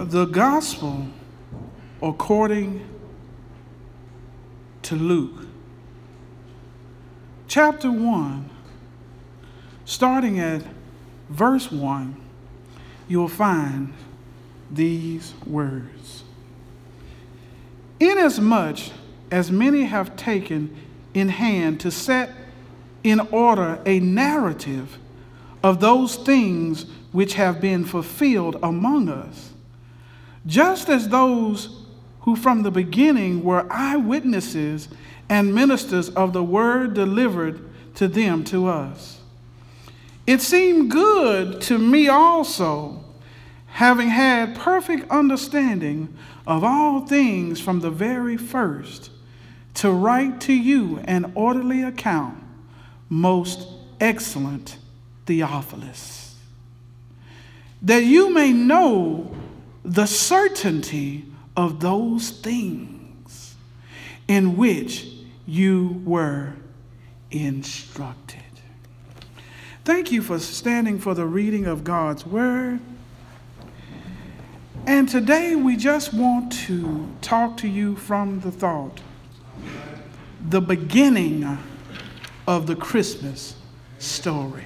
the gospel according to Luke, chapter 1, starting at verse 1, you'll find these words. Inasmuch as many have taken in hand to set in order a narrative of those things which have been fulfilled among us, just as those who from the beginning were eyewitnesses and ministers of the word delivered to them to us. It seemed good to me also, having had perfect understanding of all things from the very first, to write to you an orderly account, most excellent Theophilus, that you may know the certainty of those things in which you were instructed. Thank you for standing for the reading of God's Word. And today we just want to talk to you from the thought the beginning of the Christmas story.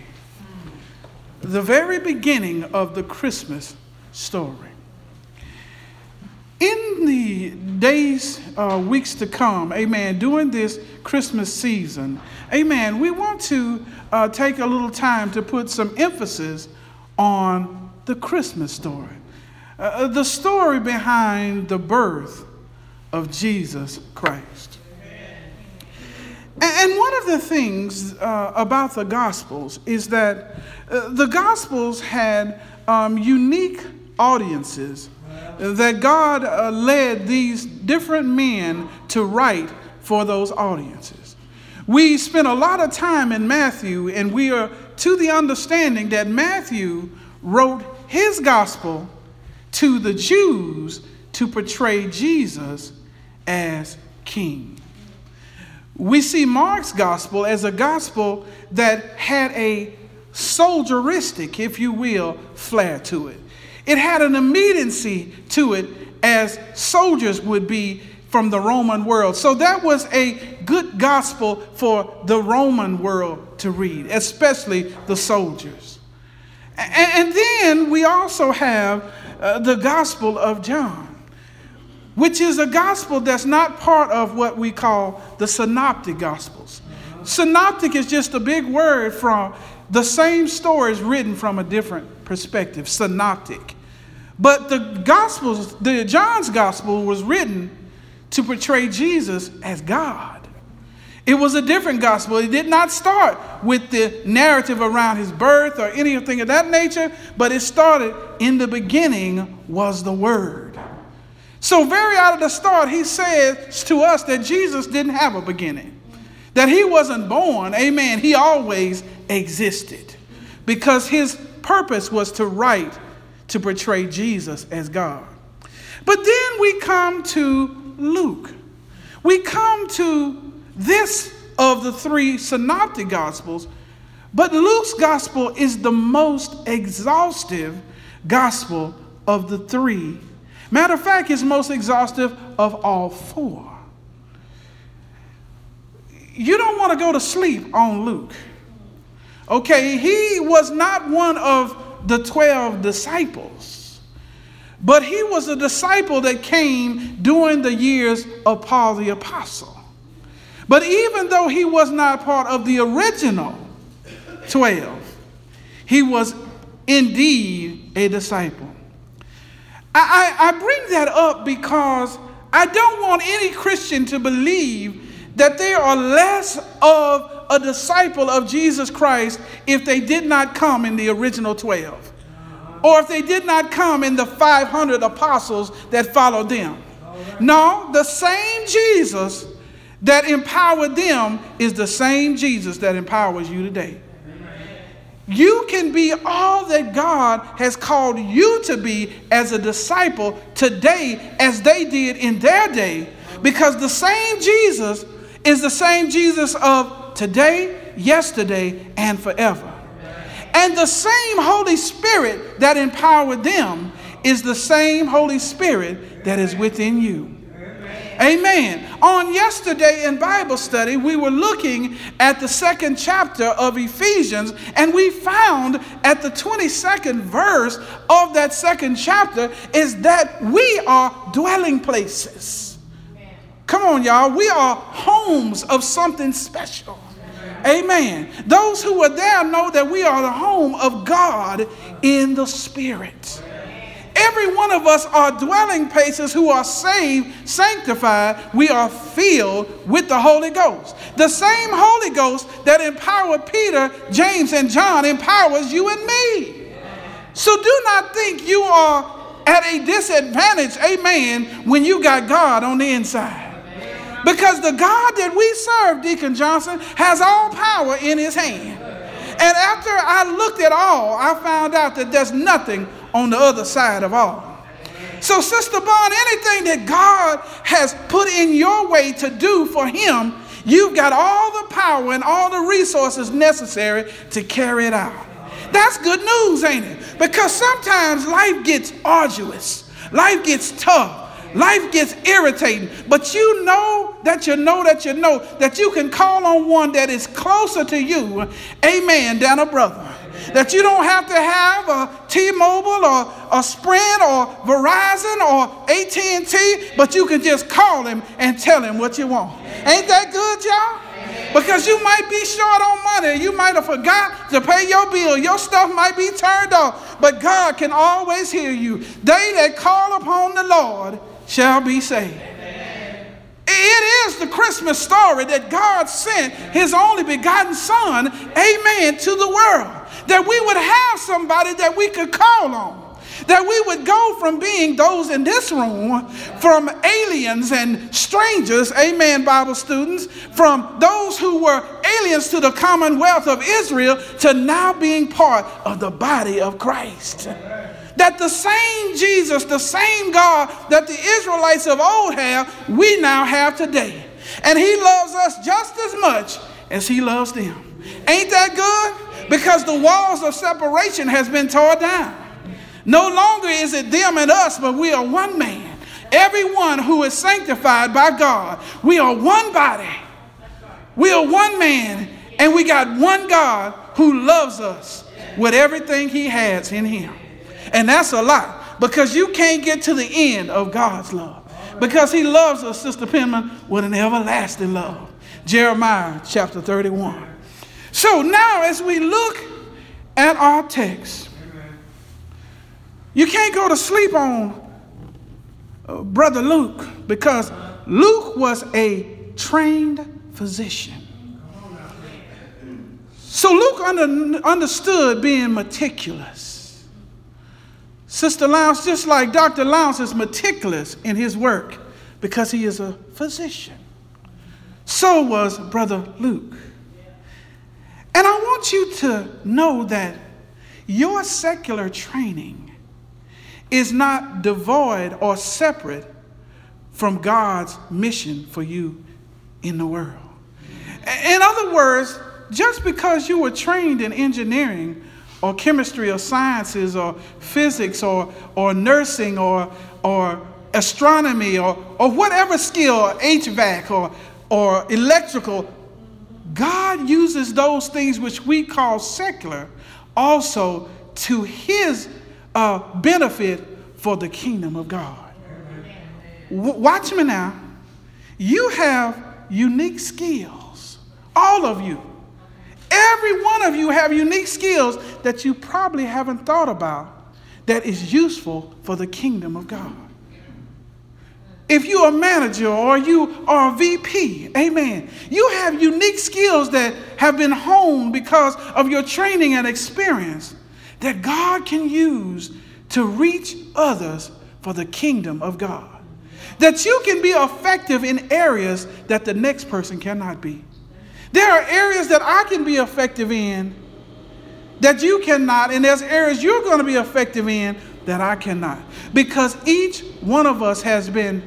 The very beginning of the Christmas story. In the days, uh, weeks to come, amen, during this Christmas season, amen, we want to uh, take a little time to put some emphasis on the Christmas story. Uh, uh the story behind the birth of Jesus Christ. And one of the things uh, about the Gospels is that uh, the Gospels had um, unique audiences that God uh, led these different men to write for those audiences. We spent a lot of time in Matthew, and we are to the understanding that Matthew wrote his gospel to the Jews to portray Jesus as king. We see Mark's gospel as a gospel that had a soldieristic, if you will, flair to it. It had an immediacy to it as soldiers would be from the Roman world. So that was a good gospel for the Roman world to read, especially the soldiers. And then we also have uh, the Gospel of John, which is a gospel that's not part of what we call the Synoptic Gospels. Synoptic is just a big word from the same stories written from a different perspective, synoptic. But the Gospels, the John's Gospel was written to portray Jesus as God. It was a different gospel. It did not start with the narrative around his birth or anything of that nature, but it started in the beginning was the Word. So, very out of the start, he says to us that Jesus didn't have a beginning, that he wasn't born, amen, he always existed because his purpose was to write to portray Jesus as God. But then we come to Luke. We come to this of the three synoptic gospels, but Luke's gospel is the most exhaustive gospel of the three. Matter of fact, it's most exhaustive of all four. You don't want to go to sleep on Luke. Okay, he was not one of the 12 disciples. But he was a disciple that came during the years of Paul the Apostle. But even though he was not part of the original 12, he was indeed a disciple. I, I, I bring that up because I don't want any Christian to believe that they are less of a disciple of Jesus Christ if they did not come in the original 12, or if they did not come in the 500 apostles that followed them. No, the same Jesus that empowered them is the same Jesus that empowers you today. You can be all that God has called you to be as a disciple today as they did in their day because the same Jesus is the same Jesus of today, yesterday, and forever. And the same Holy Spirit that empowered them is the same Holy Spirit that is within you. Amen. On yesterday in Bible study, we were looking at the second chapter of Ephesians, and we found at the 22nd verse of that second chapter is that we are dwelling places. Come on, y'all. We are homes of something special. Amen. Those who are there know that we are the home of God in the Spirit. Every one of us are dwelling places who are saved, sanctified. We are filled with the Holy Ghost. The same Holy Ghost that empowered Peter, James, and John empowers you and me. So do not think you are at a disadvantage, amen, when you got God on the inside. Because the God that we serve, Deacon Johnson, has all power in his hand. And after I looked at all, I found out that there's nothing on the other side of all. So, Sister Bond, anything that God has put in your way to do for Him, you've got all the power and all the resources necessary to carry it out. That's good news, ain't it? Because sometimes life gets arduous, life gets tough. Life gets irritating, but you know that you know that you know that you can call on one that is closer to you, amen, than a brother. That you don't have to have a T-Mobile or a Sprint or Verizon or AT&T, but you can just call him and tell him what you want. Ain't that good, y'all? Because you might be short on money. You might have forgot to pay your bill. Your stuff might be turned off. But God can always hear you. They that call upon the Lord shall be saved. It is the Christmas story that God sent his only begotten Son, amen, to the world that we would have somebody that we could call on. That we would go from being those in this room, from aliens and strangers, amen, Bible students, from those who were aliens to the commonwealth of Israel, to now being part of the body of Christ. That the same Jesus, the same God that the Israelites of old have, we now have today. And he loves us just as much as he loves them. Ain't that good? because the walls of separation has been torn down. No longer is it them and us, but we are one man. Everyone who is sanctified by God, we are one body. We are one man, and we got one God who loves us with everything he has in him. And that's a lot because you can't get to the end of God's love because he loves us, Sister Penman, with an everlasting love. Jeremiah chapter 31. So now, as we look at our text, you can't go to sleep on uh, Brother Luke because Luke was a trained physician. So Luke under, understood being meticulous. Sister Lowndes, just like Dr. Lowndes is meticulous in his work because he is a physician, so was Brother Luke. And I want you to know that your secular training is not devoid or separate from God's mission for you in the world. In other words, just because you were trained in engineering or chemistry or sciences or physics or, or nursing or, or astronomy or, or whatever skill, or HVAC or, or electrical, God uses those things which we call secular also to his uh, benefit for the kingdom of God. W- watch me now. You have unique skills, all of you. Every one of you have unique skills that you probably haven't thought about that is useful for the kingdom of God. If you're a manager or you are a VP, amen, you have unique skills that have been honed because of your training and experience that God can use to reach others for the kingdom of God. That you can be effective in areas that the next person cannot be. There are areas that I can be effective in that you cannot, and there's areas you're going to be effective in that I cannot. Because each one of us has been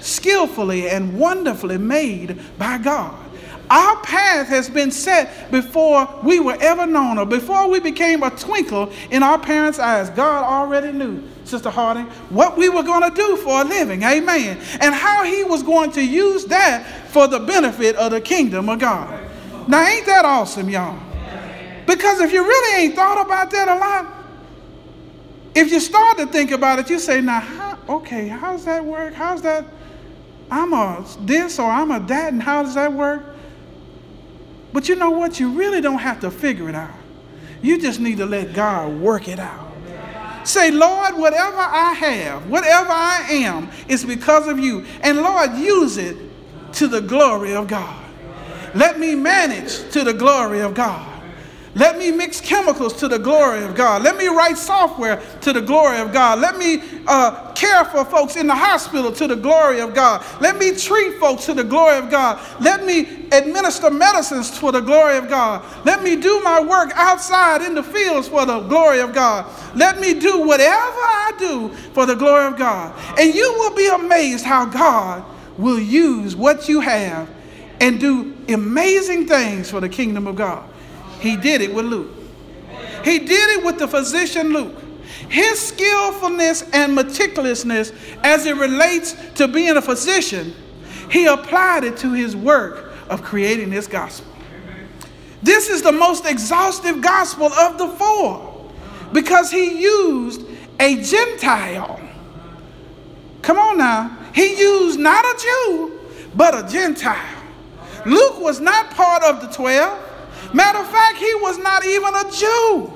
skillfully and wonderfully made by God. Our path has been set before we were ever known or before we became a twinkle in our parents' eyes. God already knew, Sister Harding, what we were going to do for a living. Amen. And how He was going to use that for the benefit of the kingdom of God. Now, ain't that awesome, y'all? Because if you really ain't thought about that a lot, if you start to think about it, you say, now, how, okay, how's that work? How's that? I'm a this or I'm a that, and how does that work? But you know what? You really don't have to figure it out. You just need to let God work it out. Say, Lord, whatever I have, whatever I am, is because of you. And Lord, use it to the glory of God. Let me manage to the glory of God. Let me mix chemicals to the glory of God. Let me write software to the glory of God. Let me uh, care for folks in the hospital to the glory of God. Let me treat folks to the glory of God. Let me administer medicines for the glory of God. Let me do my work outside in the fields for the glory of God. Let me do whatever I do for the glory of God. And you will be amazed how God will use what you have and do amazing things for the kingdom of God. He did it with Luke. He did it with the physician Luke. His skillfulness and meticulousness as it relates to being a physician, he applied it to his work of creating this gospel. This is the most exhaustive gospel of the four because he used a Gentile. Come on now. He used not a Jew, but a Gentile. Luke was not part of the 12. Matter of fact, he was not even a Jew,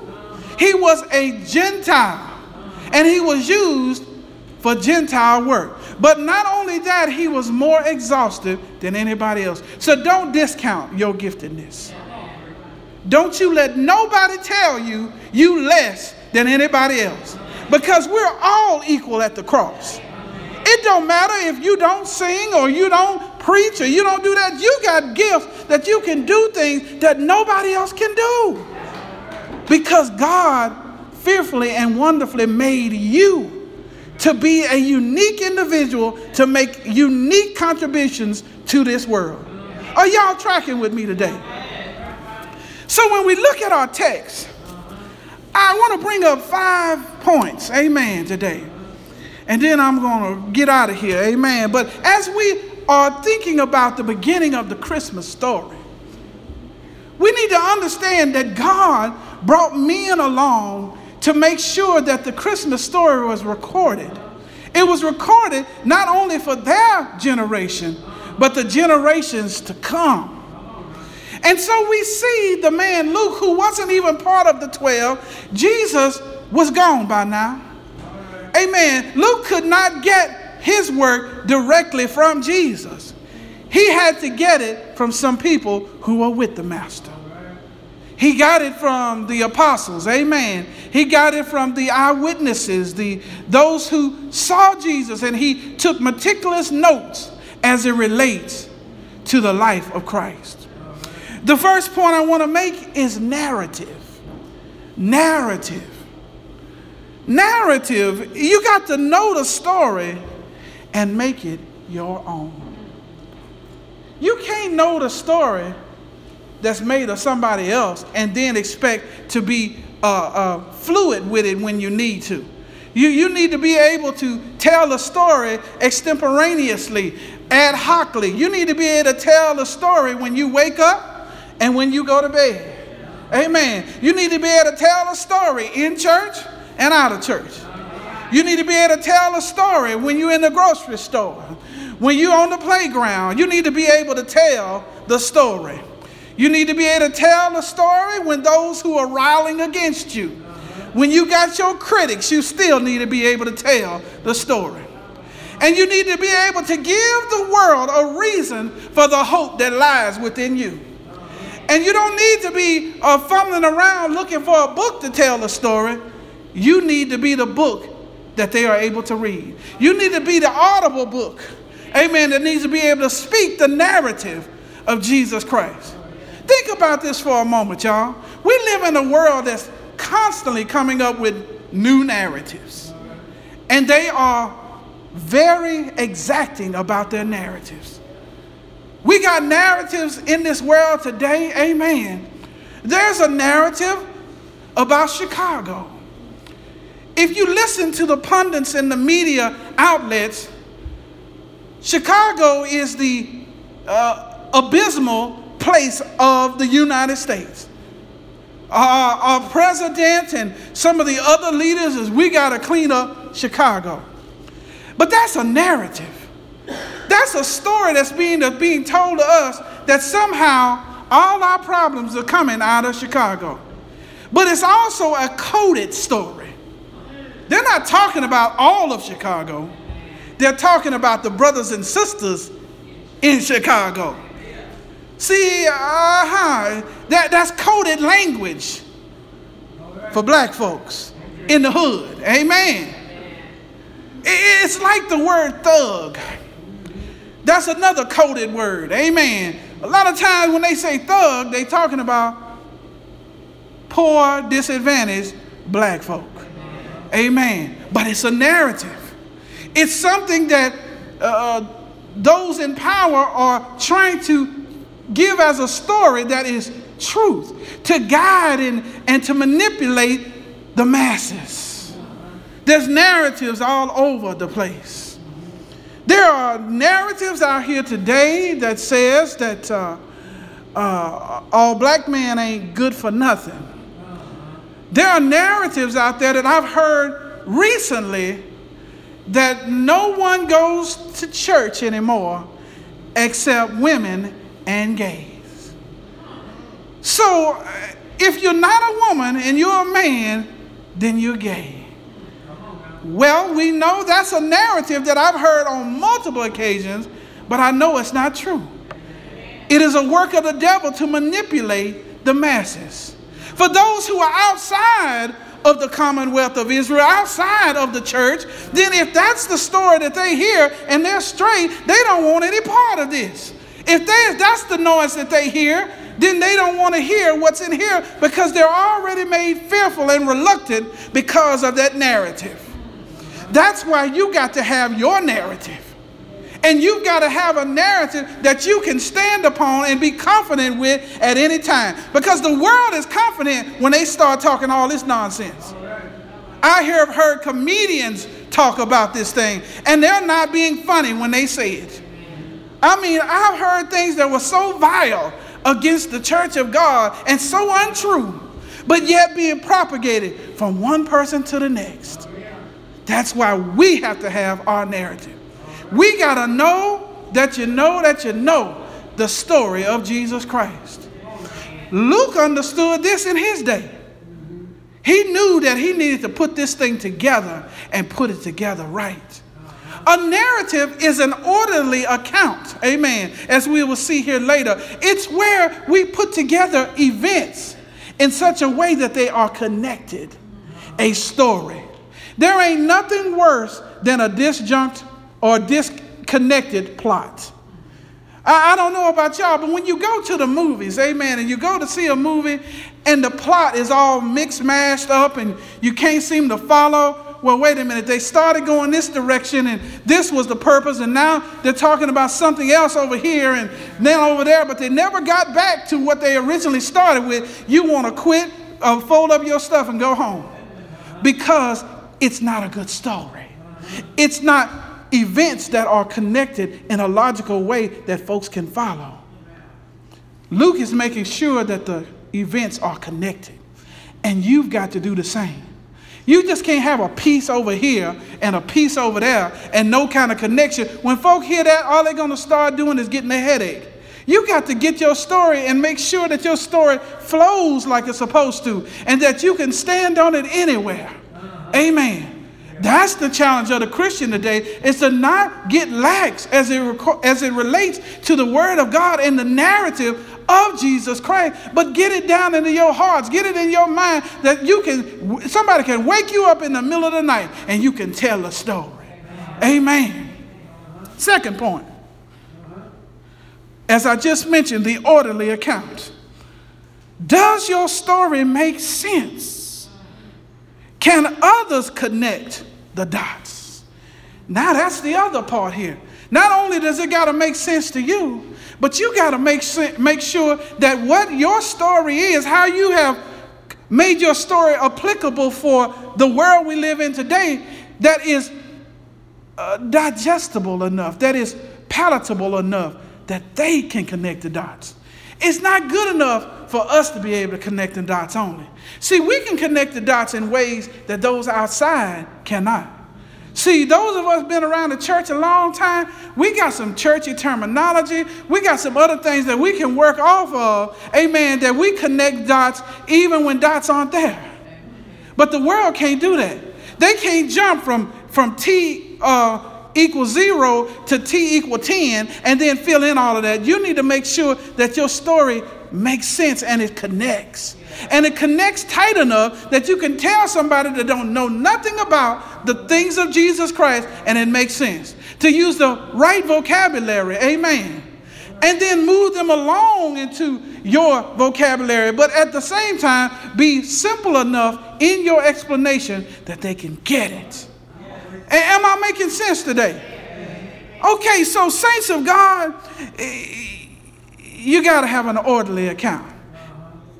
he was a Gentile. And he was used for Gentile work. But not only that, he was more exhausted than anybody else. So don't discount your giftedness. Don't you let nobody tell you you less than anybody else. Because we're all equal at the cross. It don't matter if you don't sing or you don't preach or you don't do that. You got gifts that you can do things that nobody else can do. Because God fearfully and wonderfully made you to be a unique individual to make unique contributions to this world. Are y'all tracking with me today? So when we look at our text, I want to bring up five points, amen, today. And then I'm going to get out of here, amen. But as we are thinking about the beginning of the Christmas story, we need to understand that God brought men along to make sure that the Christmas story was recorded. It was recorded not only for their generation, but the generations to come. And so we see the man Luke, who wasn't even part of the 12, Jesus was gone by now. Amen. Luke could not get his work directly from Jesus. He had to get it from some people who were with the master. He got it from the apostles, amen. He got it from the eyewitnesses, the those who saw Jesus and he took meticulous notes as it relates to the life of Christ. The first point I want to make is narrative. Narrative. Narrative, you got to know the story and make it your own. You can't know the story that's made of somebody else and then expect to be uh, uh, fluid with it when you need to. You, you need to be able to tell a story extemporaneously, ad hocly. You need to be able to tell a story when you wake up and when you go to bed. Amen. You need to be able to tell a story in church and out of church. You need to be able to tell a story when you're in the grocery store, when you're on the playground. You need to be able to tell the story. You need to be able to tell the story when those who are riling against you, when you got your critics, you still need to be able to tell the story. And you need to be able to give the world a reason for the hope that lies within you. And you don't need to be uh, fumbling around looking for a book to tell the story. You need to be the book that they are able to read. You need to be the audible book, amen, that needs to be able to speak the narrative of Jesus Christ. Think about this for a moment, y'all. We live in a world that's constantly coming up with new narratives, and they are very exacting about their narratives. We got narratives in this world today, amen. There's a narrative about Chicago. If you listen to the pundits and the media outlets, Chicago is the uh, abysmal place of the United States. Our, our president and some of the other leaders is we got to clean up Chicago. But that's a narrative. That's a story that's being, that's being told to us that somehow all our problems are coming out of Chicago. But it's also a coded story. They're not talking about all of Chicago, they're talking about the brothers and sisters in Chicago. See, uh-huh, that, that's coded language for black folks in the hood. Amen. It's like the word thug. That's another coded word. Amen. A lot of times when they say thug, they're talking about poor, disadvantaged black folk. Amen. But it's a narrative. It's something that uh, those in power are trying to give as a story that is truth, to guide and, and to manipulate the masses. There's narratives all over the place. There are narratives out here today that says that uh, uh, all black men ain't good for nothing. There are narratives out there that I've heard recently that no one goes to church anymore except women and gays. So uh, if you're not a woman and you're a man, then you're gay. Well, we know that's a narrative that I've heard on multiple occasions, but I know it's not true. It is a work of the devil to manipulate the masses. For those who are outside of the commonwealth of Israel, outside of the church, then if that's the story that they hear and they're straight, they don't want any part of this. If, they, that's the noise that they hear, then they don't want to hear what's in here because they're already made fearful and reluctant because of that narrative. That's why you got to have your narrative. And you've got to have a narrative that you can stand upon and be confident with at any time. Because the world is confident when they start talking all this nonsense. I have heard comedians talk about this thing, and they're not being funny when they say it. I mean, I've heard things that were so vile against the church of God and so untrue, but yet being propagated from one person to the next. That's why we have to have our narrative. We got to know that you know that you know the story of Jesus Christ. Luke understood this in his day. He knew that he needed to put this thing together and put it together right. A narrative is an orderly account, amen, as we will see here later. It's where we put together events in such a way that they are connected, a story. There ain't nothing worse than a disjunct or disconnected plot. I, I don't know about y'all, but when you go to the movies, amen, and you go to see a movie and the plot is all mixed, mashed up, and you can't seem to follow, well, wait a minute, they started going this direction and this was the purpose, and now they're talking about something else over here and then over there, but they never got back to what they originally started with. You want to quit, uh, fold up your stuff, and go home because it's not a good story. It's not events that are connected in a logical way that folks can follow. Luke is making sure that the events are connected, and you've got to do the same. You just can't have a piece over here and a piece over there and no kind of connection. When folk hear that, all they're going to start doing is getting a headache. You got to get your story and make sure that your story flows like it's supposed to and that you can stand on it anywhere. Amen. That's the challenge of the Christian today is to not get lax as it, as it relates to the word of God and the narrative of Jesus Christ, but get it down into your hearts, get it in your mind that you can, somebody can wake you up in the middle of the night and you can tell a story. Amen. Amen. Second point. As I just mentioned, the orderly account. Does your story make sense? Can others connect the dots? Now, that's the other part here. Not only does it got to make sense to you, But you got to make, make sure that what your story is, how you have made your story applicable for the world we live in today, that is uh, digestible enough, that is palatable enough that they can connect the dots. It's not good enough for us to be able to connect the dots only. See, we can connect the dots in ways that those outside cannot. See, those of us been around the church a long time, we got some churchy terminology. We got some other things that we can work off of. Amen. That we connect dots even when dots aren't there. But the world can't do that. They can't jump from, from T uh, equals zero to T equal 10 and then fill in all of that. You need to make sure that your story makes sense and it connects. And it connects tight enough that you can tell somebody that don't know nothing about the things of Jesus Christ and it makes sense. To use the right vocabulary, amen. And then move them along into your vocabulary, but at the same time, be simple enough in your explanation that they can get it. Am I making sense today? Okay, so, saints of God, you got to have an orderly account.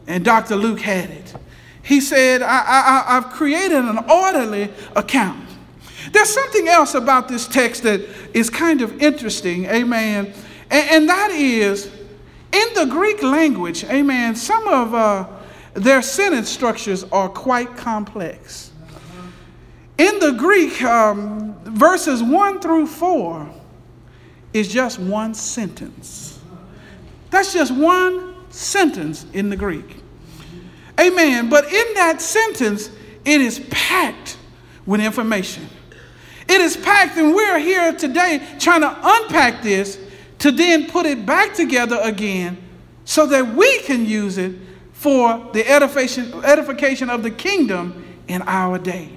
And Dr. Luke had it. He said, I, I, I've created an orderly account. There's something else about this text that is kind of interesting, amen. And, and that is, in the Greek language, amen, some of uh, their sentence structures are quite complex. In the Greek, um, verses 1 through 4 is just one sentence. That's just one sentence in the Greek. Amen. But in that sentence, it is packed with information. It is packed, and we're here today trying to unpack this to then put it back together again so that we can use it for the edification, edification of the kingdom in our day.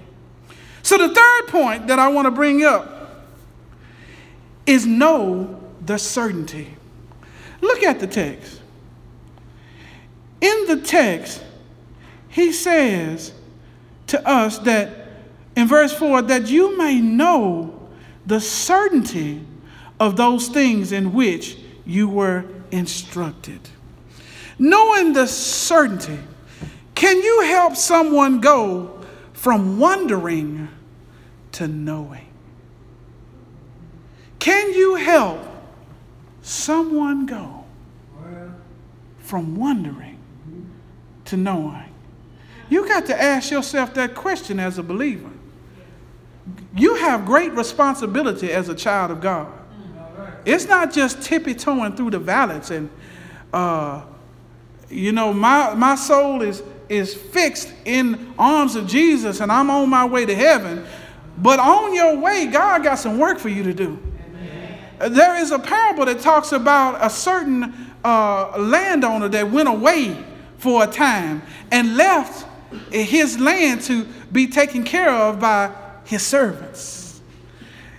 So, the third point that I want to bring up is know the certainty. Look at the text. In the text, he says to us that in verse 4 that you may know the certainty of those things in which you were instructed. Knowing the certainty, can you help someone go from wondering to knowing? Can you help someone go from wondering to knowing? You got to ask yourself that question as a believer. You have great responsibility as a child of God. It's not just tippy toeing through the valleys and, uh, you know, my, my soul is, is fixed in arms of Jesus and I'm on my way to heaven. But on your way, God got some work for you to do. There is a parable that talks about a certain uh, landowner that went away for a time and left his land to be taken care of by his servants.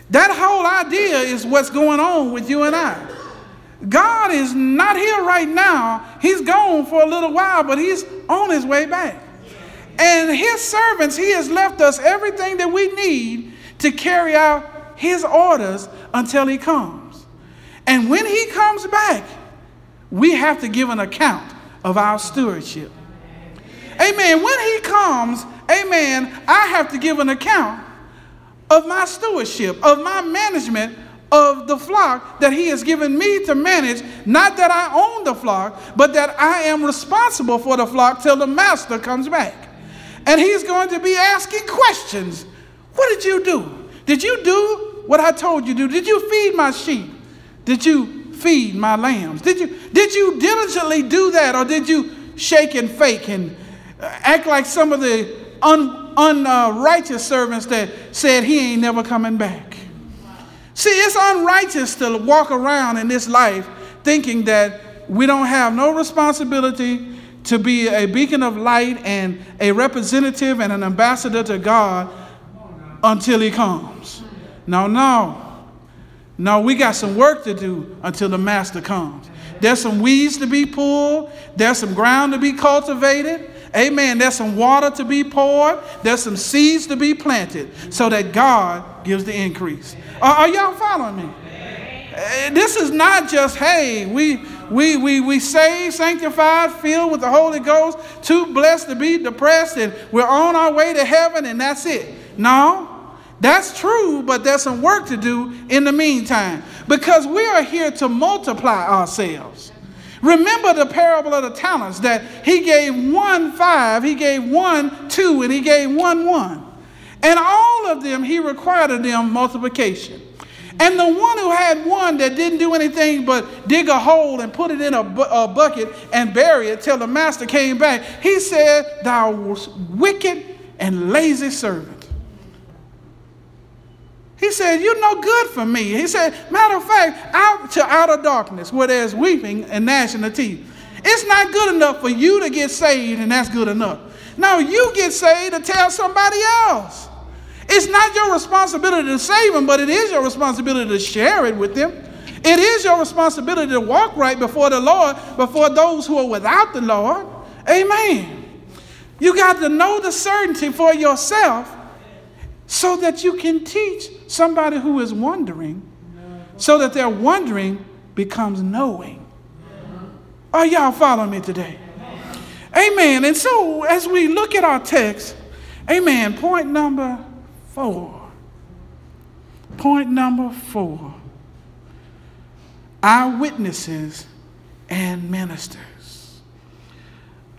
That whole idea is what's going on with you and I. God is not here right now. He's gone for a little while, but he's on his way back. And his servants, he has left us everything that we need to carry out his orders until he comes. And when he comes back, we have to give an account of our stewardship. Amen. When he comes, amen, I have to give an account of my stewardship, of my management of the flock that he has given me to manage. Not that I own the flock, but that I am responsible for the flock till the master comes back. And he's going to be asking questions. What did you do? Did you do what I told you to do? Did you feed my sheep? Did you feed my lambs? Did you, did you diligently do that? Or did you shake and fake and act like some of the un, unrighteous uh, servants that said he ain't never coming back. See, it's unrighteous to walk around in this life thinking that we don't have no responsibility to be a beacon of light and a representative and an ambassador to God until he comes. No, no. No, we got some work to do until the master comes. There's some weeds to be pulled, there's some ground to be cultivated, Amen. There's some water to be poured, there's some seeds to be planted so that God gives the increase. Are, are y'all following me? Uh, this is not just, hey, we we we we saved, sanctified, filled with the Holy Ghost, too blessed to be depressed, and we're on our way to heaven, and that's it. No, that's true, but there's some work to do in the meantime because we are here to multiply ourselves. Remember the parable of the talents that he gave one five, he gave one two, and he gave one one. And all of them, he required of them multiplication. And the one who had one that didn't do anything but dig a hole and put it in a, bu- a bucket and bury it till the master came back, he said, Thou wicked and lazy servant. He said, You're no good for me. He said, Matter of fact, out to outer darkness where there's weeping and gnashing of teeth. It's not good enough for you to get saved, and that's good enough. No, you get saved to tell somebody else. It's not your responsibility to save them, but it is your responsibility to share it with them. It is your responsibility to walk right before the Lord, before those who are without the Lord. Amen. You got to know the certainty for yourself so that you can teach somebody who is wondering, so that their wondering becomes knowing. Are y'all following me today? Amen. And so, as we look at our text, amen, point number four. Point number four eyewitnesses and ministers.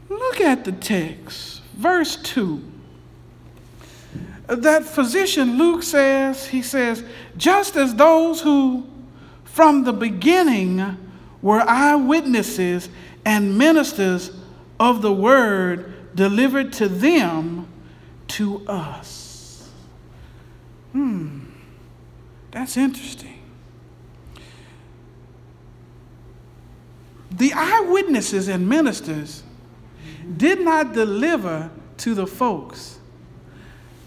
Look at the text, verse 2 that physician Luke says, he says, just as those who from the beginning were eyewitnesses and ministers of the word delivered to them to us. Hmm, that's interesting. The eyewitnesses and ministers did not deliver to the folks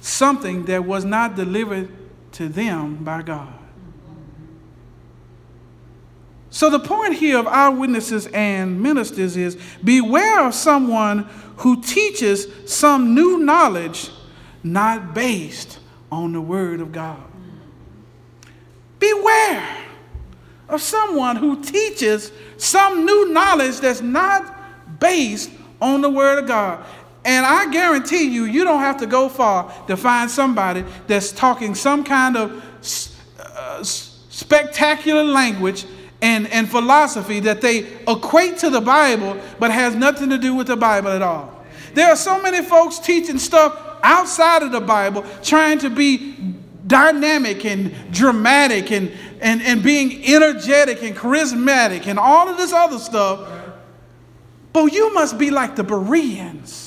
something that was not delivered to them by God. So, the point here of eyewitnesses and ministers is beware of someone who teaches some new knowledge not based on the Word of God. Beware of someone who teaches some new knowledge that's not based on the Word of God. And I guarantee you, you don't have to go far to find somebody that's talking some kind of uh, spectacular language and, and philosophy that they equate to the Bible, but has nothing to do with the Bible at all. There are so many folks teaching stuff outside of the Bible, trying to be dynamic and dramatic and, and, and being energetic and charismatic and all of this other stuff. But you must be like the Bereans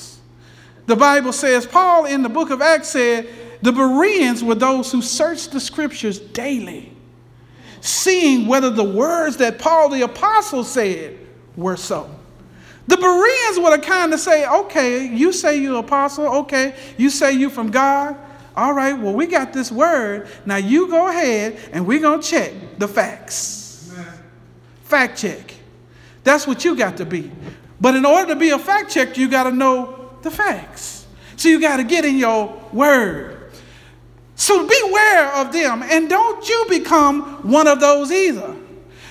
the Bible says, Paul in the book of Acts said, the Bereans were those who searched the scriptures daily, seeing whether the words that Paul the apostle said were so. The Bereans were the kind to say, okay, you say you're apostle, okay, you say you from God. All right, well, we got this word. Now you go ahead and we're going to check the facts. Fact check. That's what you got to be. But in order to be a fact check, you got to know the facts. So you got to get in your word. So beware of them and don't you become one of those either.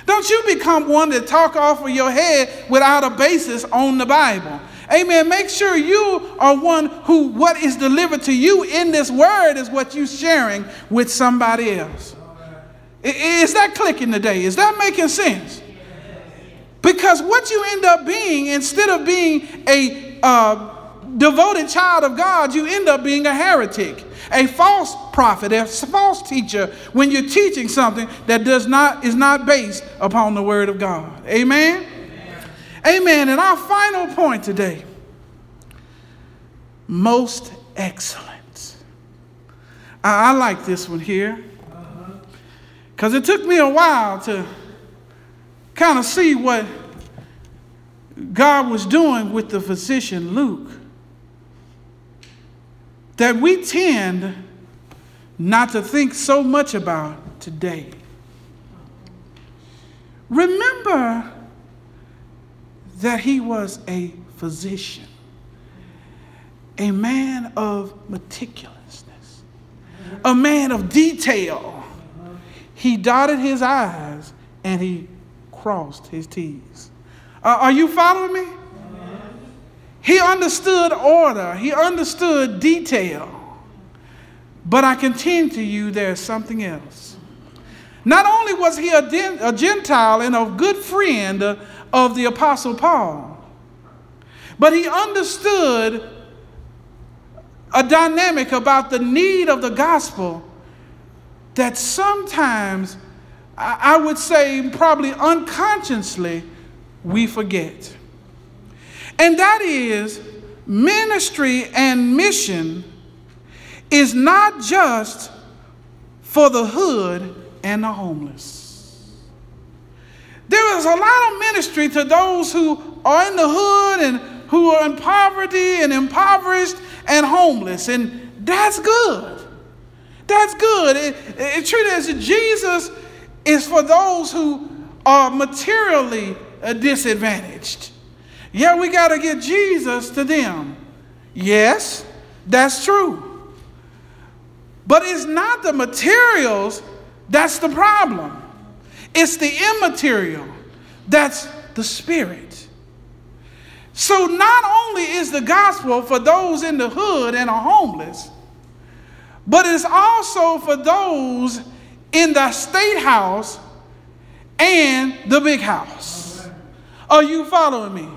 Don't you become one that talk off of your head without a basis on the Bible. Amen. Make sure you are one who what is delivered to you in this word is what you're sharing with somebody else. Is that clicking today? Is that making sense? Because what you end up being, instead of being a uh, devoted child of God, you end up being a heretic, a false prophet, a false teacher when you're teaching something that does not is not based upon the word of God. Amen. Amen. Amen. And our final point today, most excellent. I, I like this one here because it took me a while to kind of see what God was doing with the physician Luke that we tend not to think so much about today. Remember that he was a physician, a man of meticulousness, a man of detail. He dotted his I's and he crossed his T's. Uh, are you following me? He understood order, he understood detail. But I contend to you, there's something else. Not only was he a, a Gentile and a good friend of the Apostle Paul, but he understood a dynamic about the need of the gospel that sometimes I would say, probably unconsciously, we forget. And that is ministry and mission is not just for the hood and the homeless. There is a lot of ministry to those who are in the hood and who are in poverty and impoverished and homeless, and that's good. That's good. It, it, treated as Jesus is for those who are materially disadvantaged. Yeah, we got to get Jesus to them. Yes, that's true. But it's not the materials that's the problem, it's the immaterial that's the spirit. So, not only is the gospel for those in the hood and are homeless, but it's also for those in the state house and the big house. Are you following me?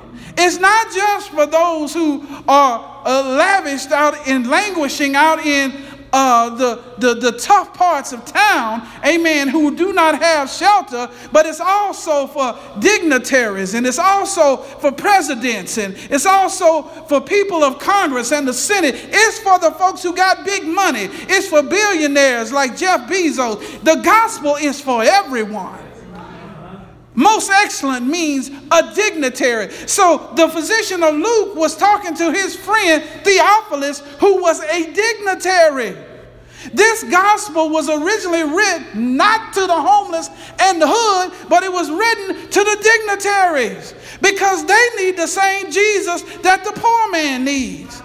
It's not just for those who are uh, lavished out and languishing out in uh, the, the, the tough parts of town, amen, who do not have shelter, but it's also for dignitaries and it's also for presidents and it's also for people of Congress and the Senate. It's for the folks who got big money, it's for billionaires like Jeff Bezos. The gospel is for everyone. Most excellent means a dignitary. So the physician of Luke was talking to his friend Theophilus, who was a dignitary. This gospel was originally written not to the homeless and the hood, but it was written to the dignitaries because they need the same Jesus that the poor man needs.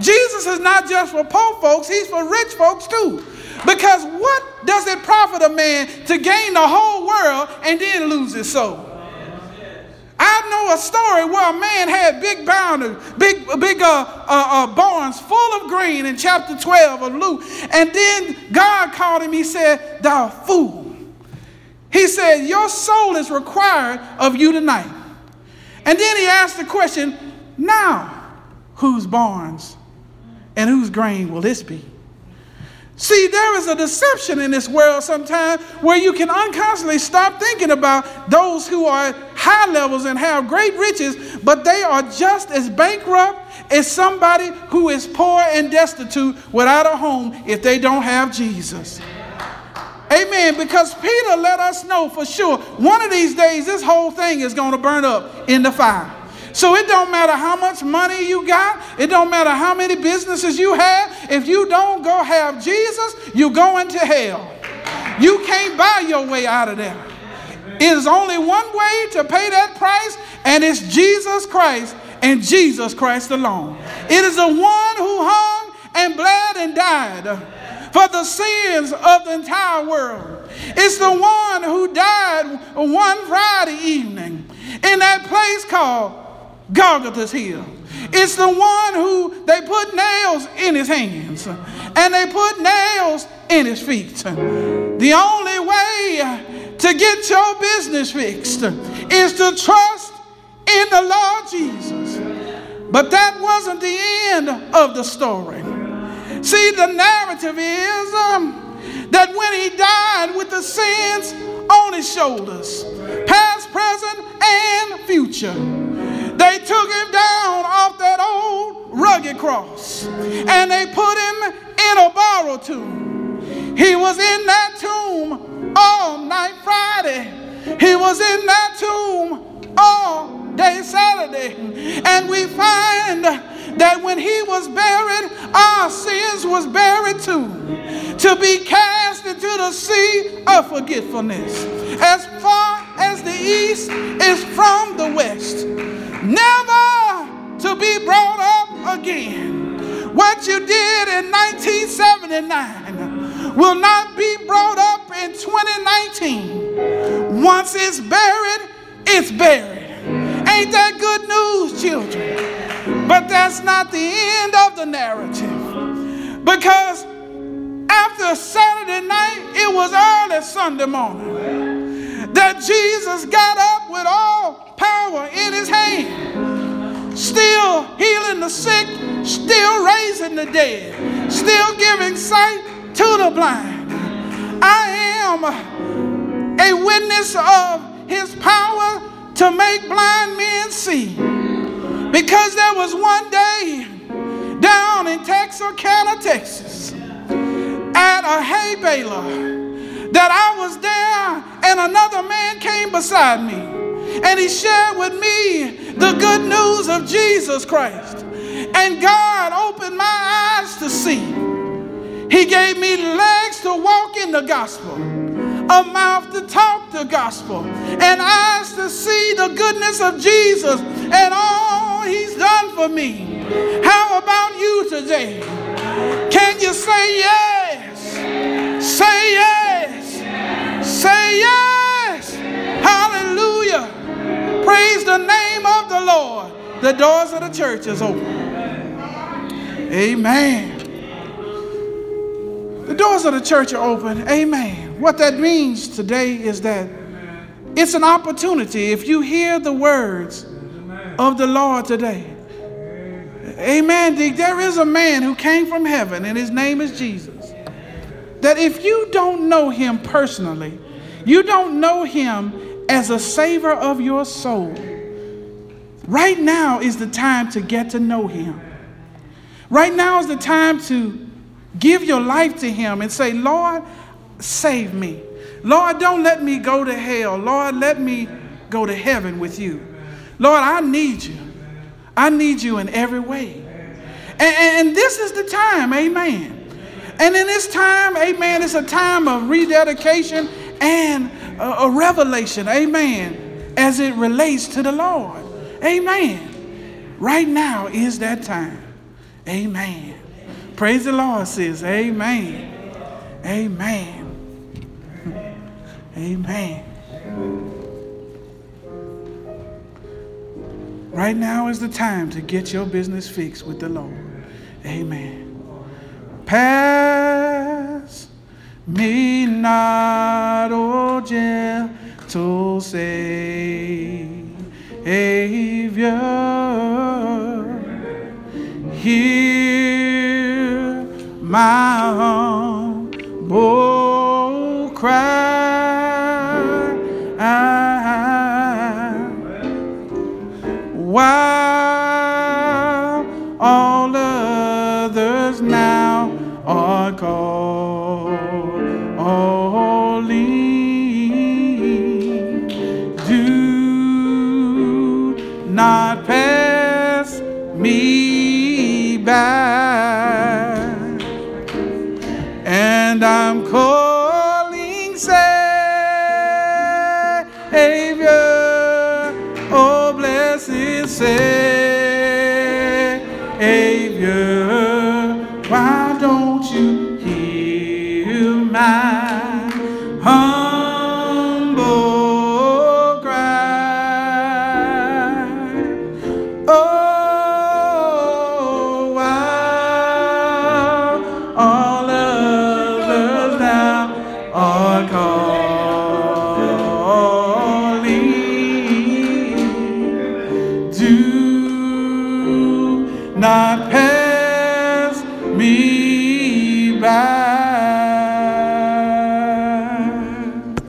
Jesus is not just for poor folks, he's for rich folks too. Because what does it profit a man to gain the whole world and then lose his soul? I know a story where a man had big boundaries, big, big uh, uh, uh, barns full of grain in chapter 12 of Luke. And then God called him, he said, Thou fool. He said, Your soul is required of you tonight. And then he asked the question, Now, whose barns and whose grain will this be? See, there is a deception in this world sometimes where you can unconsciously stop thinking about those who are high levels and have great riches, but they are just as bankrupt as somebody who is poor and destitute without a home if they don't have Jesus. Amen. Because Peter let us know for sure one of these days this whole thing is going to burn up in the fire. So it don't matter how much money you got, it don't matter how many businesses you have. If you don't go have Jesus, you go into hell. You can't buy your way out of there. It is only one way to pay that price, and it's Jesus Christ and Jesus Christ alone. It is the one who hung and bled and died for the sins of the entire world. It's the one who died one Friday evening in that place called Golgotha's hill. It's the one who they put nails in his hands and they put nails in his feet. The only way to get your business fixed is to trust in the Lord Jesus. But that wasn't the end of the story. See, the narrative is um, that when he died with the sins on his shoulders, past, present, and future, they took him down off that old rugged cross and they put him in a borrowed tomb. He was in that tomb all night Friday. He was in that tomb all day Saturday. And we find that when he was buried, our sins was buried too, to be cast into the sea of forgetfulness. As far as the east is from the west, never to be brought up again. What you did in 1979 will not be brought up in 2019. Once it's buried, it's buried. Ain't that good news, children? But that's not the end of the narrative. Because after Saturday night, it was early Sunday morning that Jesus got up with all power in his hand, still healing the sick, still raising the dead, still giving sight to the blind. I am a witness of his power to make blind men see. Because there was one day down in Texarkana, Texas, at a hay baler, that I was there and another man came beside me and he shared with me the good news of Jesus Christ. And God opened my eyes to see. He gave me legs to walk in the gospel, a mouth to talk the gospel, and eyes to see the goodness of Jesus and all he's done for me. How about you today? Can you say yes? Say yes. Say yes. Hallelujah. Praise the name of the Lord. The doors of the church is open. Amen. The doors of the church are open. Amen. What that means today is that it's an opportunity if you hear the words of the Lord today. Amen. There is a man who came from heaven, and his name is Jesus. That if you don't know him personally, you don't know him as a savior of your soul, right now is the time to get to know him. Right now is the time to Give your life to Him and say, Lord, save me. Lord, don't let me go to hell. Lord, let me go to heaven with you. Lord, I need you. I need you in every way. And, and, this is the time, amen. And in this time, amen, it's a time of rededication and a, a revelation, amen, as it relates to the Lord. Amen. Right now is that time. Amen. Praise the Lord, says, Amen. Amen. Amen. Right now is the time to get your business fixed with the Lord. Amen. Pass me not, O oh gentle Savior. Hear my humble cry.